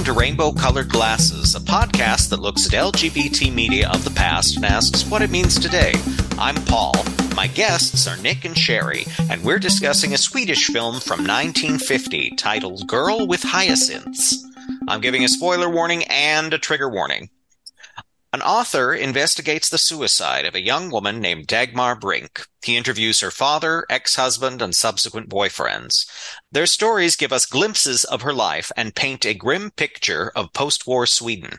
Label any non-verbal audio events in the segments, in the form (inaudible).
Welcome to Rainbow Colored Glasses, a podcast that looks at LGBT media of the past and asks what it means today. I'm Paul. My guests are Nick and Sherry, and we're discussing a Swedish film from 1950 titled Girl with Hyacinths. I'm giving a spoiler warning and a trigger warning. An author investigates the suicide of a young woman named Dagmar Brink. He interviews her father, ex-husband, and subsequent boyfriends. Their stories give us glimpses of her life and paint a grim picture of post-war Sweden.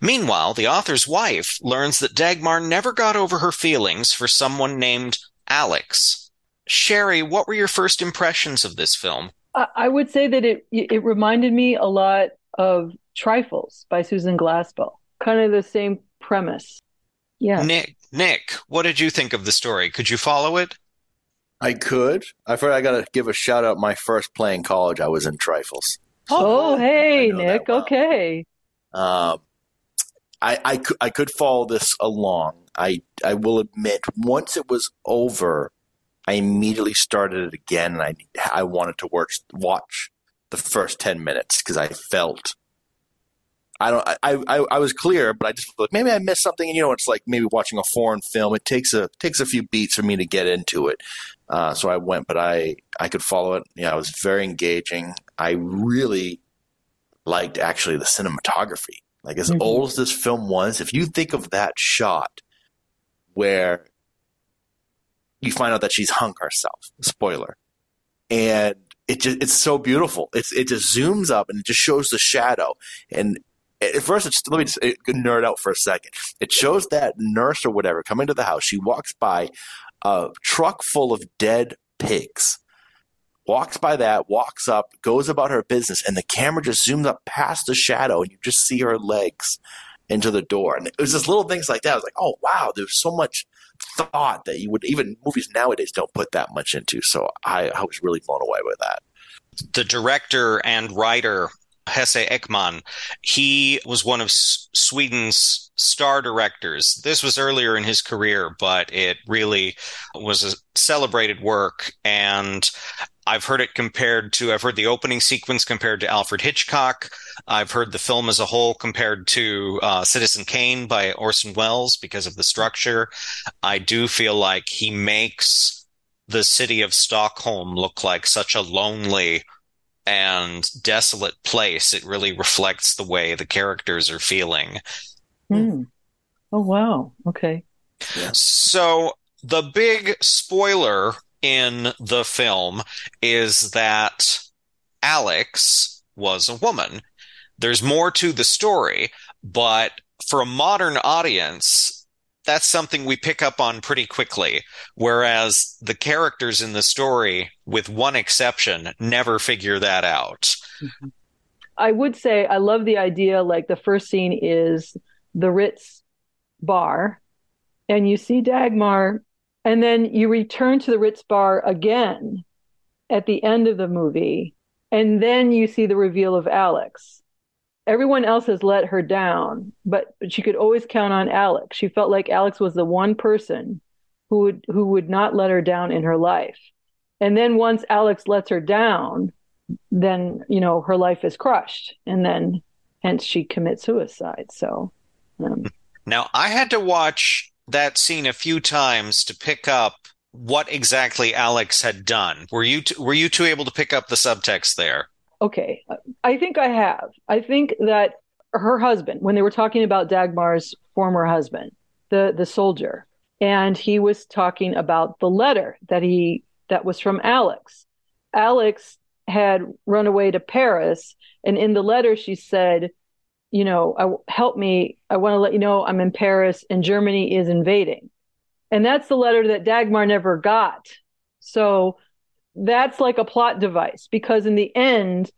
Meanwhile, the author's wife learns that Dagmar never got over her feelings for someone named Alex. Sherry, what were your first impressions of this film? I would say that it it reminded me a lot of Trifles by Susan Glaspell kind of the same premise. Yeah. Nick, Nick, what did you think of the story? Could you follow it? I could. I I got to give a shout out. My first play in college, I was in Trifles. Oh, oh hey, Nick. Well. Okay. Um, I I could I could follow this along. I I will admit, once it was over, I immediately started it again, and I I wanted to work, watch the first ten minutes because I felt I don't. I, I I was clear, but I just like maybe I missed something. And you know, it's like maybe watching a foreign film. It takes a takes a few beats for me to get into it. Uh, so I went, but I I could follow it. Yeah, it was very engaging. I really liked actually the cinematography. Like as mm-hmm. old as this film was, if you think of that shot where you find out that she's hung herself, spoiler, and it just it's so beautiful. It's it just zooms up and it just shows the shadow and at first, it's, let me just uh, nerd out for a second. It shows that nurse or whatever coming to the house. She walks by a truck full of dead pigs. Walks by that, walks up, goes about her business, and the camera just zooms up past the shadow, and you just see her legs into the door. And it was just little things like that. I was like, oh wow, there's so much thought that you would even movies nowadays don't put that much into. So I, I was really blown away with that. The director and writer Hasse Ekman. He was one of S- Sweden's star directors. This was earlier in his career, but it really was a celebrated work. And I've heard it compared to, I've heard the opening sequence compared to Alfred Hitchcock. I've heard the film as a whole compared to uh, Citizen Kane by Orson Welles because of the structure. I do feel like he makes the city of Stockholm look like such a lonely, and desolate place, it really reflects the way the characters are feeling. Mm. Oh, wow. Okay. Yeah. So the big spoiler in the film is that Alex was a woman. There's more to the story, but for a modern audience, that's something we pick up on pretty quickly. Whereas the characters in the story, with one exception, never figure that out. Mm-hmm. I would say I love the idea like the first scene is the Ritz bar, and you see Dagmar, and then you return to the Ritz bar again at the end of the movie, and then you see the reveal of Alex everyone else has let her down, but, but she could always count on Alex. She felt like Alex was the one person who would who would not let her down in her life. And then once Alex lets her down, then you know her life is crushed, and then hence she commits suicide. So um, now I had to watch that scene a few times to pick up what exactly Alex had done. Were you t- were you two able to pick up the subtext there? Okay, I think I have. I think that her husband, when they were talking about Dagmar's former husband, the the soldier, and he was talking about the letter that he that was from Alex. Alex had run away to Paris, and in the letter she said, "You know, I, help me. I want to let you know I'm in Paris, and Germany is invading." And that's the letter that Dagmar never got. So that's like a plot device because in the end,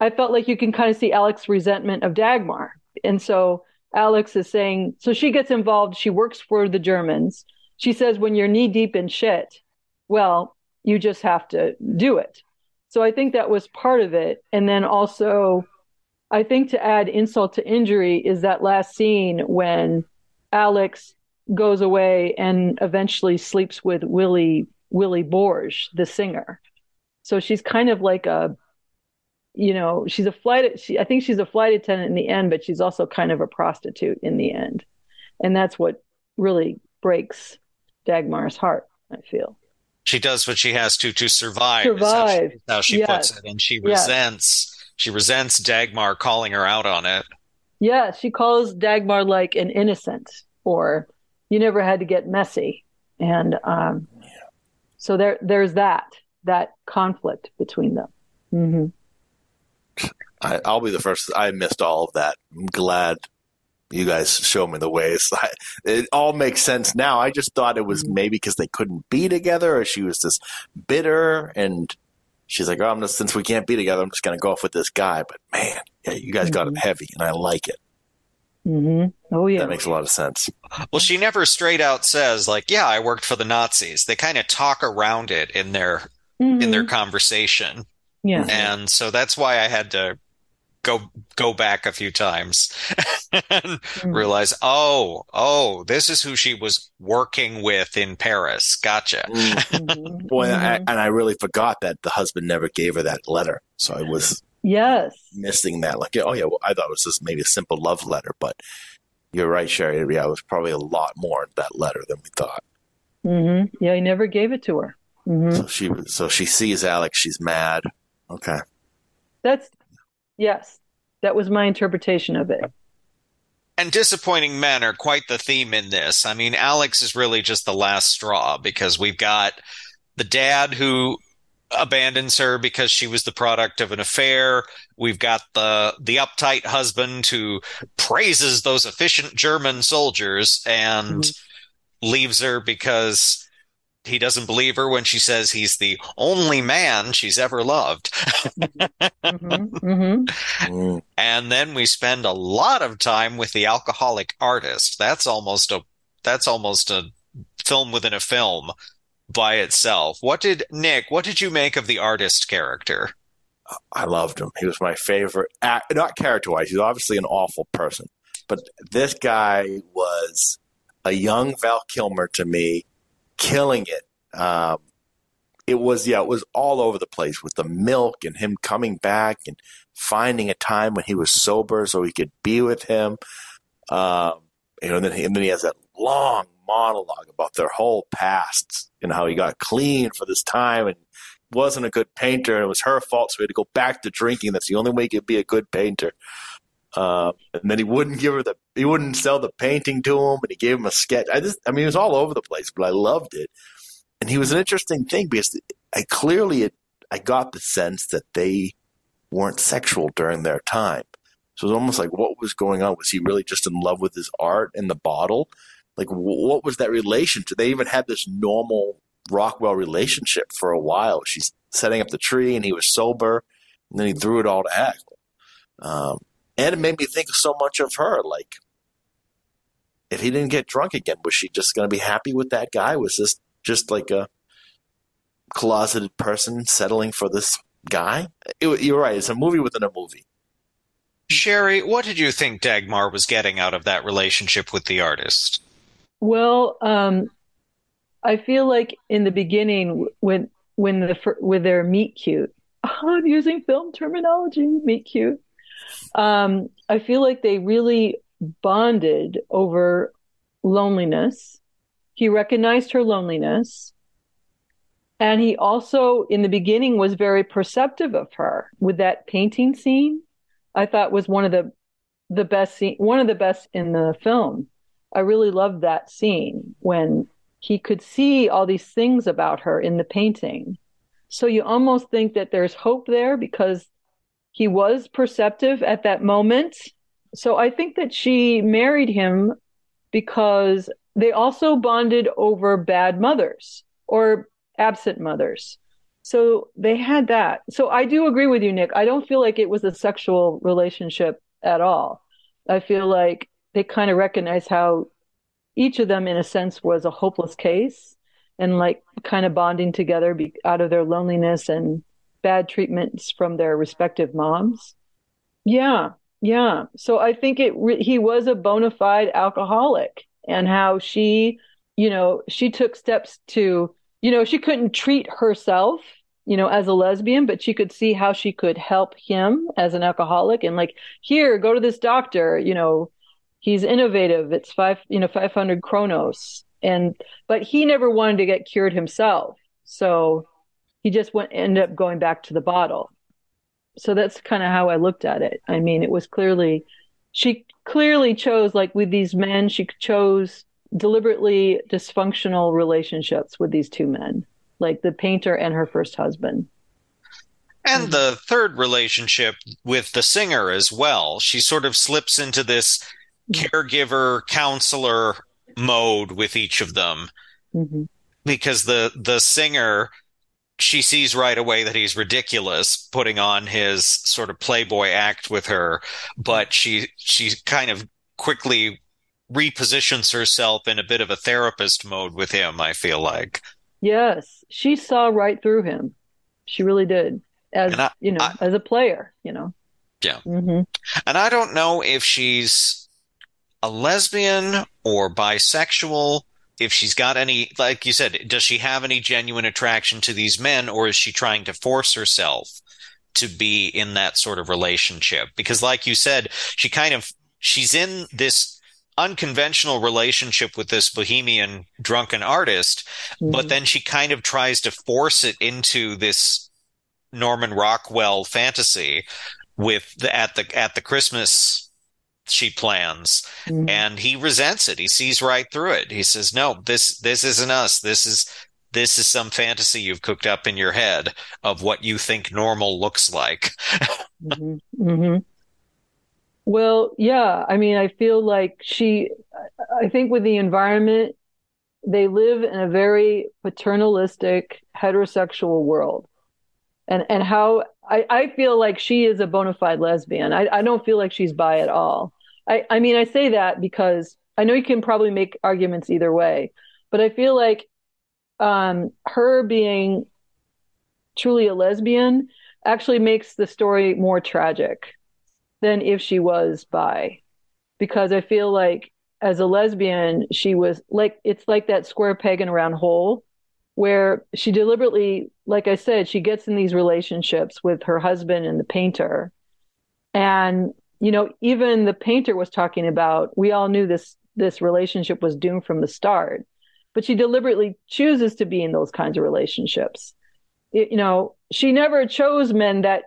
I felt like you can kind of see Alex's resentment of Dagmar. And so Alex is saying, so she gets involved. She works for the Germans. She says, when you're knee deep in shit, well, you just have to do it. So I think that was part of it. And then also, I think to add insult to injury is that last scene when Alex goes away and eventually sleeps with Willie Willie Borge, the singer. So she's kind of like a you know, she's a flight. She, I think she's a flight attendant in the end, but she's also kind of a prostitute in the end, and that's what really breaks Dagmar's heart. I feel she does what she has to to survive. Survive. How she, how she yes. puts it, and she resents. Yes. She resents Dagmar calling her out on it. Yeah, she calls Dagmar like an innocent, or you never had to get messy, and um, so there, there's that that conflict between them. Mm-hmm. I, will be the first. I missed all of that. I'm glad you guys show me the ways. (laughs) I, it all makes sense now. I just thought it was mm-hmm. maybe because they couldn't be together, or she was just bitter, and she's like, "Oh, I'm just since we can't be together, I'm just going to go off with this guy." But man, yeah, you guys mm-hmm. got it heavy, and I like it. Mm-hmm. Oh yeah, that makes a lot of sense. Well, she never straight out says like, "Yeah, I worked for the Nazis." They kind of talk around it in their in their mm-hmm. conversation. Yeah, and so that's why I had to go go back a few times (laughs) and mm. realize, oh, oh, this is who she was working with in Paris. Gotcha. Mm. (laughs) Boy, mm-hmm. I, and I really forgot that the husband never gave her that letter. So I was yes missing that. Like, oh yeah, well, I thought it was just maybe a simple love letter, but you're right, Sherry. Yeah, it was probably a lot more in that letter than we thought. Mm-hmm. Yeah, he never gave it to her. Mm-hmm. So she so she sees Alex. She's mad. Okay. That's Yes, that was my interpretation of it. And disappointing men are quite the theme in this. I mean, Alex is really just the last straw because we've got the dad who abandons her because she was the product of an affair. We've got the the uptight husband who praises those efficient German soldiers and mm-hmm. leaves her because he doesn't believe her when she says he's the only man she's ever loved. mm-hmm, mm-hmm. And then we spend a lot of time with the alcoholic artist. That's almost a that's almost a film within a film by itself. What did Nick? What did you make of the artist character? I loved him. He was my favorite. Not character wise. He's obviously an awful person, but this guy was a young Val Kilmer to me killing it. Um, it was yeah, it was all over the place with the milk and him coming back and finding a time when he was sober so he could be with him. Um, you know, and then, he, and then he has that long monologue about their whole pasts and how he got clean for this time and wasn't a good painter and it was her fault, so he had to go back to drinking. That's the only way he could be a good painter. Uh, and then he wouldn't give her the he wouldn't sell the painting to him, and he gave him a sketch. I just I mean it was all over the place, but I loved it. And he was an interesting thing because I clearly it, I got the sense that they weren't sexual during their time. So it was almost like what was going on? Was he really just in love with his art and the bottle? Like what was that relationship? They even had this Norman Rockwell relationship for a while. She's setting up the tree and he was sober, and then he threw it all to heck. Um, and it made me think so much of her. Like, if he didn't get drunk again, was she just going to be happy with that guy? Was this just like a closeted person settling for this guy? It, you're right. It's a movie within a movie. Sherry, what did you think Dagmar was getting out of that relationship with the artist? Well, um, I feel like in the beginning, when when the with their meet cute, (laughs) I'm using film terminology, meet cute. Um, I feel like they really bonded over loneliness. He recognized her loneliness. And he also, in the beginning, was very perceptive of her with that painting scene. I thought was one of the the best scene, one of the best in the film. I really loved that scene when he could see all these things about her in the painting. So you almost think that there's hope there because he was perceptive at that moment. So I think that she married him because they also bonded over bad mothers or absent mothers. So they had that. So I do agree with you, Nick. I don't feel like it was a sexual relationship at all. I feel like they kind of recognize how each of them, in a sense, was a hopeless case and like kind of bonding together be- out of their loneliness and bad treatments from their respective moms. Yeah, yeah. So I think it he was a bona fide alcoholic, and how she, you know, she took steps to, you know, she couldn't treat herself. you know, as a lesbian, but she could see how she could help him as an alcoholic and like, here, go to this doctor, you know, he's innovative. It's five, you know, 500 kronos. And, but he never wanted to get cured himself. So he just went, ended up going back to the bottle. So that's kind of how I looked at it. I mean, it was clearly, she clearly chose, like with these men, she chose deliberately dysfunctional relationships with these two men, like the painter and her first husband. And the third relationship with the singer as well. She sort of slips into this caregiver counselor mode with each of them. Mm-hmm. because the the singer she sees right away that he's ridiculous putting on his sort of playboy act with her but she she kind of quickly repositions herself in a bit of a therapist mode with him i feel like. Yes she saw right through him. She really did. As I, you know I, as a player you know. Yeah. Mm-hmm. and i don't know if she's a lesbian or bisexual if she's got any like you said does she have any genuine attraction to these men or is she trying to force herself to be in that sort of relationship because like you said she kind of she's in this unconventional relationship with this bohemian drunken artist mm-hmm. but then she kind of tries to force it into this norman rockwell fantasy with the, at the at the christmas she plans mm-hmm. and he resents it he sees right through it he says no this this isn't us this is this is some fantasy you've cooked up in your head of what you think normal looks like (laughs) mm-hmm. Mm-hmm. well yeah i mean i feel like she i think with the environment they live in a very paternalistic heterosexual world and and how I, I feel like she is a bona fide lesbian. I, I don't feel like she's bi at all. I, I mean, I say that because I know you can probably make arguments either way, but I feel like um, her being truly a lesbian actually makes the story more tragic than if she was bi. Because I feel like as a lesbian, she was like, it's like that square peg in a round hole where she deliberately, like I said, she gets in these relationships with her husband and the painter. And you know, even the painter was talking about, we all knew this, this relationship was doomed from the start, but she deliberately chooses to be in those kinds of relationships. It, you know, she never chose men that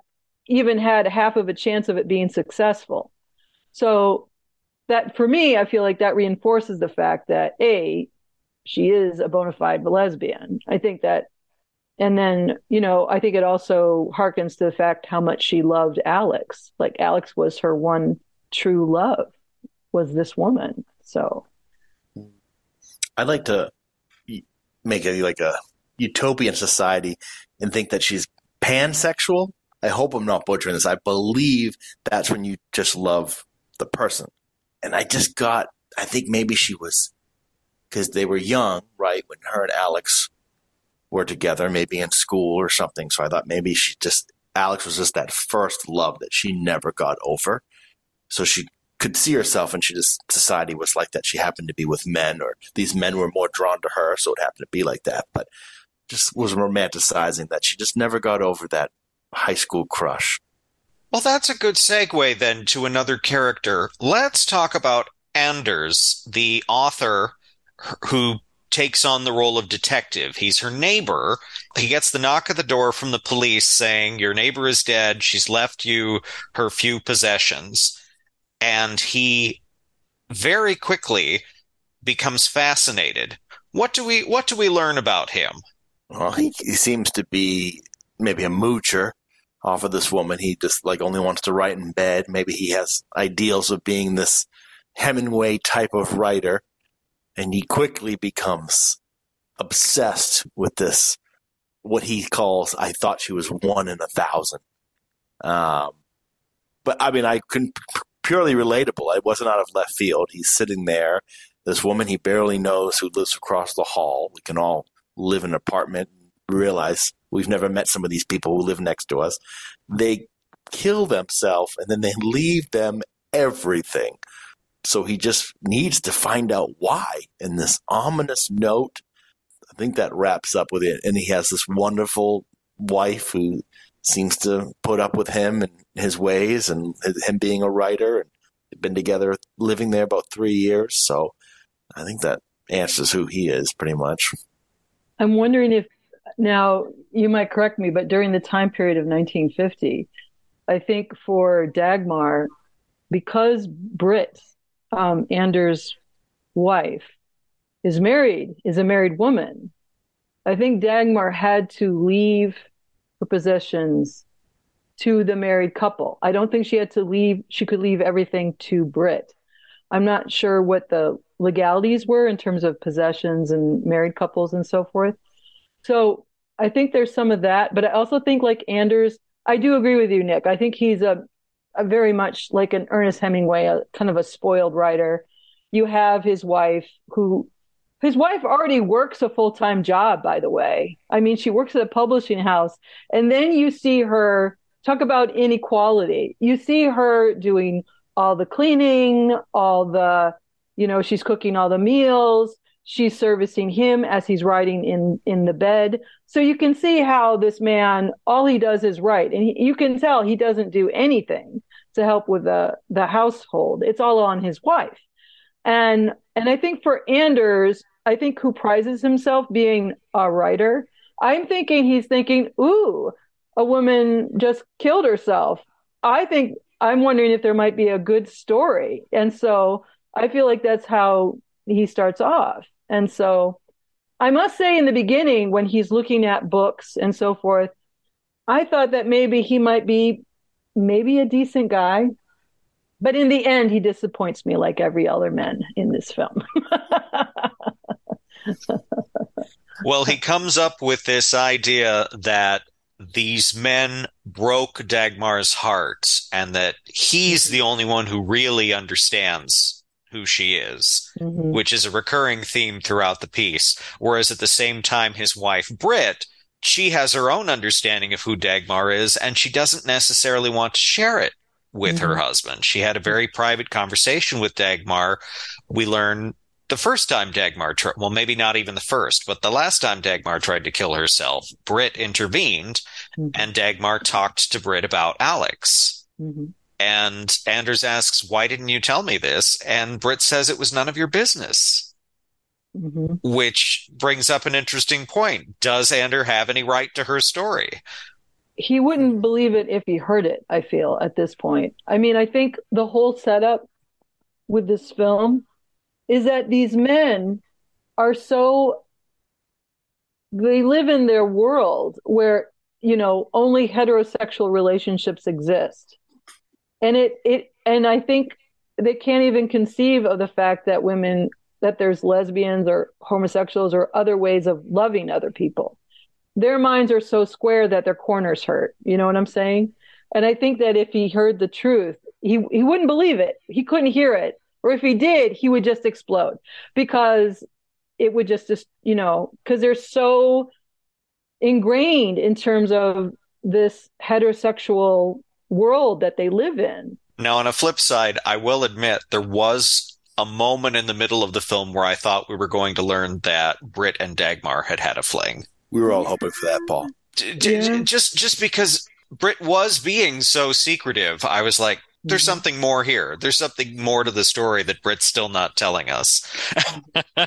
even had half of a chance of it being successful. So that for me, I feel like that reinforces the fact that A, she is a bona fide lesbian. I think that and then you know i think it also harkens to the fact how much she loved alex. Like alex was her one true love was this woman. So i'd like to make a like a utopian society and think that she's pansexual. I hope i'm not butchering this. I believe that's when you just love the person. And i just got i think maybe she was because they were young right when her and alex were together, maybe in school or something. So I thought maybe she just, Alex was just that first love that she never got over. So she could see herself and she just, society was like that. She happened to be with men or these men were more drawn to her. So it happened to be like that. But just was romanticizing that she just never got over that high school crush. Well, that's a good segue then to another character. Let's talk about Anders, the author who takes on the role of detective. He's her neighbor. He gets the knock at the door from the police saying, Your neighbor is dead. She's left you her few possessions. And he very quickly becomes fascinated. What do we what do we learn about him? Well, he, he seems to be maybe a moocher off of this woman. He just like only wants to write in bed. Maybe he has ideals of being this Hemingway type of writer and he quickly becomes obsessed with this what he calls i thought she was one in a thousand. Um, but i mean i couldn't purely relatable. It wasn't out of left field. He's sitting there. This woman he barely knows who lives across the hall. We can all live in an apartment realize we've never met some of these people who live next to us. They kill themselves and then they leave them everything so he just needs to find out why. In this ominous note, I think that wraps up with it. And he has this wonderful wife who seems to put up with him and his ways and him being a writer. And been together, living there about three years. So I think that answers who he is pretty much. I'm wondering if now you might correct me, but during the time period of 1950, I think for Dagmar, because Britt, um, Anders' wife, is married, is a married woman, I think Dagmar had to leave her possessions to the married couple. I don't think she had to leave, she could leave everything to Britt. I'm not sure what the legalities were in terms of possessions and married couples and so forth. So I think there's some of that, but I also think like Anders, I do agree with you, Nick. I think he's a, a very much like an Ernest Hemingway, a kind of a spoiled writer. You have his wife who his wife already works a full-time job by the way. I mean she works at a publishing house. And then you see her talk about inequality. You see her doing all the cleaning all the you know she's cooking all the meals she's servicing him as he's riding in in the bed. So you can see how this man all he does is write. And he, you can tell he doesn't do anything to help with the the household. It's all on his wife. And and i think for anders i think who prizes himself being a writer i'm thinking he's thinking ooh a woman just killed herself. I think i'm wondering if there might be a good story. And so i feel like that's how he starts off and so I must say, in the beginning, when he's looking at books and so forth, I thought that maybe he might be maybe a decent guy. But in the end, he disappoints me like every other man in this film. (laughs) well, he comes up with this idea that these men broke Dagmar's heart and that he's the only one who really understands who she is, mm-hmm. which is a recurring theme throughout the piece. Whereas at the same time, his wife, Britt, she has her own understanding of who Dagmar is, and she doesn't necessarily want to share it with mm-hmm. her husband. She had a very private conversation with Dagmar. We learn the first time Dagmar, well, maybe not even the first, but the last time Dagmar tried to kill herself, Britt intervened, mm-hmm. and Dagmar talked to Britt about Alex. Mm-hmm. And Anders asks, Why didn't you tell me this? And Britt says it was none of your business. Mm-hmm. Which brings up an interesting point. Does Ander have any right to her story? He wouldn't believe it if he heard it, I feel, at this point. I mean, I think the whole setup with this film is that these men are so they live in their world where you know only heterosexual relationships exist and it it and I think they can't even conceive of the fact that women that there's lesbians or homosexuals or other ways of loving other people. Their minds are so square that their corners hurt. You know what I'm saying? And I think that if he heard the truth, he he wouldn't believe it. He couldn't hear it. Or if he did, he would just explode because it would just just, you know, because they're so ingrained in terms of this heterosexual world that they live in. Now, on a flip side, I will admit there was a moment in the middle of the film where I thought we were going to learn that Britt and Dagmar had had a fling. We were all hoping for that, Paul. D- d- yeah. Just just because Britt was being so secretive, I was like, there's mm-hmm. something more here. There's something more to the story that Britt's still not telling us. (laughs)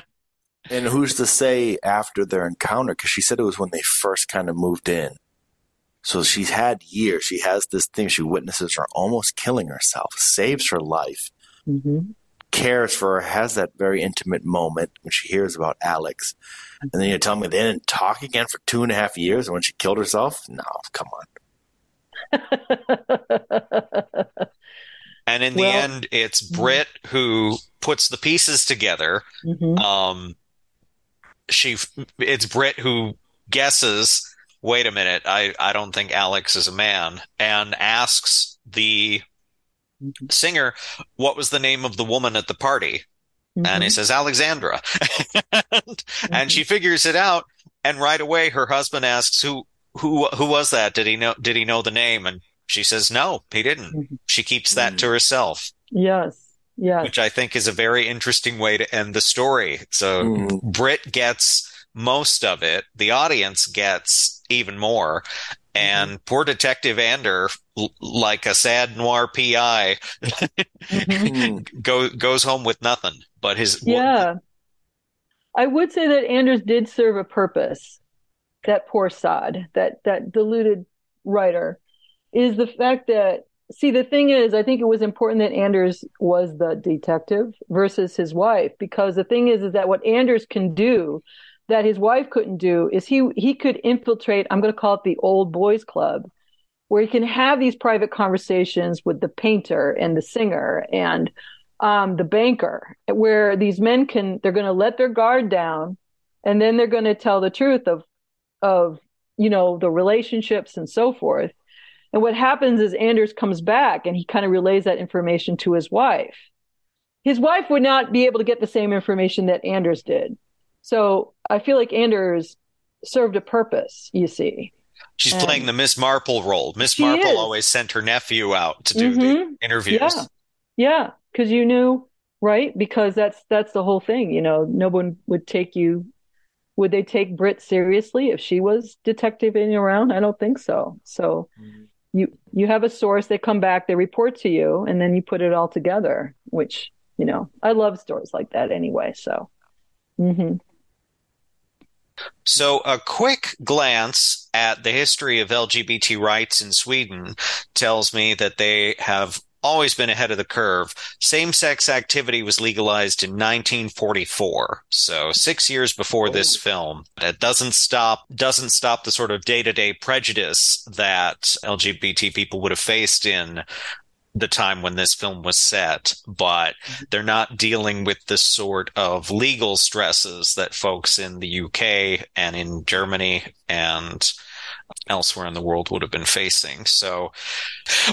and who's to say after their encounter? Because she said it was when they first kind of moved in. So she's had years. She has this thing. She witnesses her almost killing herself, saves her life, mm-hmm. cares for her, has that very intimate moment when she hears about Alex. And then you tell me they didn't talk again for two and a half years and when she killed herself? No, come on. (laughs) and in well, the end, it's mm-hmm. Britt who puts the pieces together. Mm-hmm. Um, she, it's Britt who guesses wait a minute, I, I don't think Alex is a man, and asks the mm-hmm. singer, what was the name of the woman at the party? Mm-hmm. And he mm-hmm. says, Alexandra. and, (laughs) mm-hmm. and she figures it out. And right away, her husband asks, who, who, who was that? Did he know, did he know the name? And she says, no, he didn't. Mm-hmm. She keeps that to mm. herself. Yes. Yes. Which I think is a very interesting way to end the story. So mm. Britt gets most of it. The audience gets even more. And mm-hmm. poor Detective Ander, like a sad noir PI, mm-hmm. (laughs) go, goes home with nothing. But his yeah, I would say that Anders did serve a purpose. That poor sod, that that deluded writer, is the fact that see the thing is, I think it was important that Anders was the detective versus his wife because the thing is, is that what Anders can do that his wife couldn't do is he he could infiltrate i'm going to call it the old boys club where he can have these private conversations with the painter and the singer and um, the banker where these men can they're going to let their guard down and then they're going to tell the truth of of you know the relationships and so forth. And what happens is anders comes back and he kind of relays that information to his wife. His wife would not be able to get the same information that anders did so I feel like Anders served a purpose, you see. She's and playing the Miss Marple role. Miss Marple is. always sent her nephew out to do mm-hmm. the interviews. Yeah. Yeah, because you knew, right? Because that's that's the whole thing. You know, no one would take you. Would they take Britt seriously if she was detectiving around? I don't think so. So, mm-hmm. you you have a source. They come back, they report to you, and then you put it all together. Which you know, I love stories like that anyway. So, mm-hmm. So, a quick glance at the history of LGBT rights in Sweden tells me that they have always been ahead of the curve. Same sex activity was legalized in 1944. So 6 years before oh. this film. It doesn't stop doesn't stop the sort of day-to-day prejudice that LGBT people would have faced in the time when this film was set, but mm-hmm. they're not dealing with the sort of legal stresses that folks in the UK and in Germany and elsewhere in the world would have been facing. So,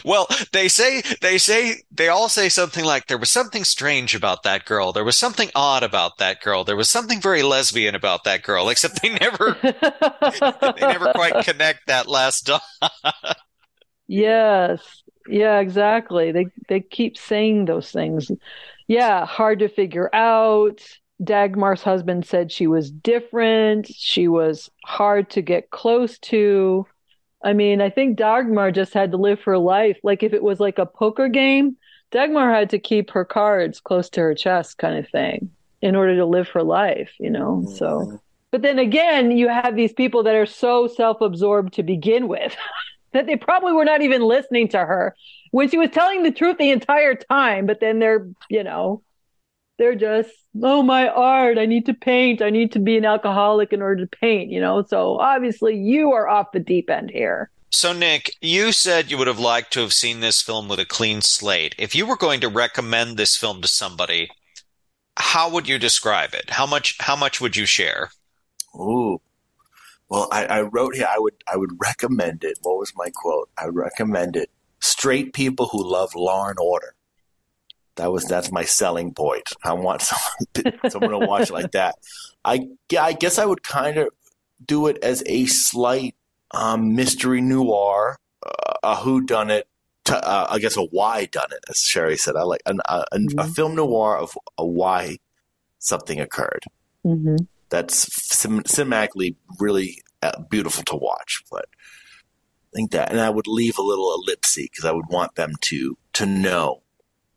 well, they say, they say, they all say something like, there was something strange about that girl. There was something odd about that girl. There was something very lesbian about that girl, (laughs) except they never, (laughs) they never quite connect that last (laughs) dot. yes. Yeah, exactly. They they keep saying those things. Yeah, hard to figure out. Dagmar's husband said she was different. She was hard to get close to. I mean, I think Dagmar just had to live her life. Like if it was like a poker game, Dagmar had to keep her cards close to her chest, kind of thing, in order to live her life, you know? Mm-hmm. So, but then again, you have these people that are so self absorbed to begin with. (laughs) that they probably were not even listening to her when she was telling the truth the entire time. But then they're, you know, they're just, oh, my art. I need to paint. I need to be an alcoholic in order to paint, you know? So obviously you are off the deep end here. So, Nick, you said you would have liked to have seen this film with a clean slate. If you were going to recommend this film to somebody, how would you describe it? How much how much would you share? Ooh, well, I, I wrote here. I would I would recommend it. What was my quote? I would recommend it. Straight people who love Law and Order. That was that's my selling point. I want someone (laughs) someone to watch like that. I I guess I would kind of do it as a slight um, mystery noir, uh, a who done it. Uh, I guess a why done it, as Sherry said. I like an, a, mm-hmm. a, film noir of a why something occurred. Mm-hmm. That's cinematically really uh, beautiful to watch. But I think that, and I would leave a little ellipsy because I would want them to to know.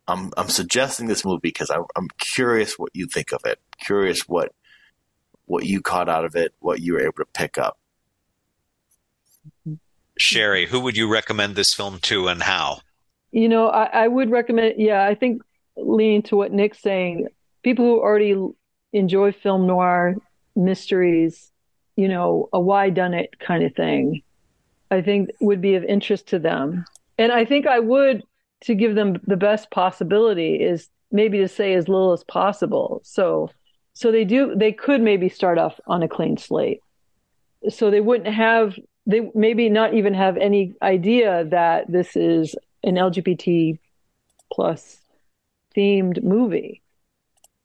I'm I'm suggesting this movie because I'm I'm curious what you think of it. Curious what what you caught out of it, what you were able to pick up. Sherry, who would you recommend this film to, and how? You know, I, I would recommend. Yeah, I think leaning to what Nick's saying, people who already enjoy film noir mysteries you know, a why done it kind of thing, I think would be of interest to them. And I think I would, to give them the best possibility, is maybe to say as little as possible. So, so they do, they could maybe start off on a clean slate. So they wouldn't have, they maybe not even have any idea that this is an LGBT plus themed movie.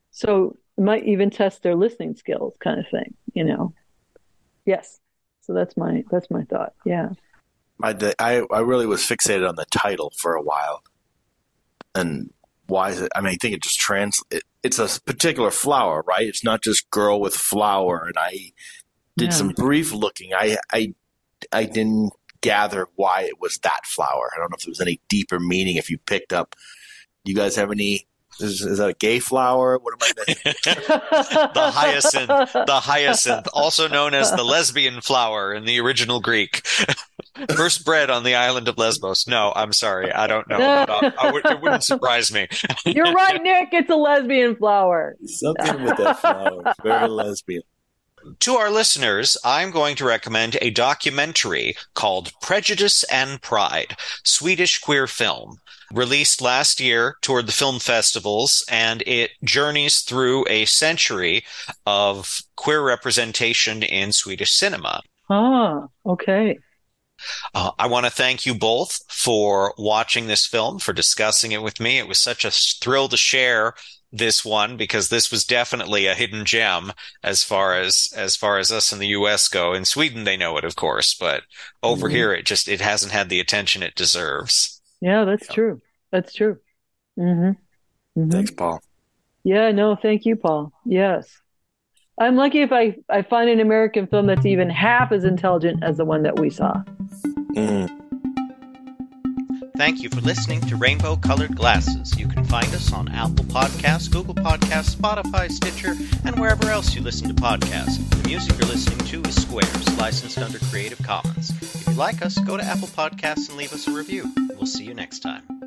So it might even test their listening skills kind of thing, you know. Yes. So that's my that's my thought. Yeah. I I I really was fixated on the title for a while, and why is it? I mean, I think it just trans. It, it's a particular flower, right? It's not just girl with flower. And I did Yeah. some brief looking. I I I didn't gather why it was that flower. I don't know if there was any deeper meaning. If you picked up, you guys have any? Is, is that a gay flower? What am I? Missing? the hyacinth, the hyacinth, also known as the lesbian flower in the original Greek. (laughs) First bred on the island of Lesbos. No, I'm sorry, I don't know. (laughs) But I, I would, it wouldn't surprise me. (laughs) You're right, Nick. It's a lesbian flower. Something with that flower. It's very lesbian. To our listeners, I'm going to recommend a documentary called Prejudice and Pride, Swedish queer film, released last year toward the film festivals, and it journeys through a century of queer representation in Swedish cinema. Ah, okay. Uh, I want to thank you both for watching this film, for discussing it with me. It was such a thrill to share this one because this was definitely a hidden gem as far as as far as us in the US go. In Sweden they know it of course, but over Mhm. here it just it hasn't had the attention it deserves. Yeah, that's Yeah. true. That's true. Mm-hmm. hmm Thanks, Paul. Yeah, no, thank you, Paul. Yes. I'm lucky if I, I find an American film that's even half as intelligent as the one that we saw. Mm. Thank you for listening to Rainbow Colored Glasses. You can find us on Apple Podcasts, Google Podcasts, Spotify, Stitcher, and wherever else you listen to podcasts. The music you're listening to is Squares, licensed under Creative Commons. If you like us, go to Apple Podcasts and leave us a review. We'll see you next time.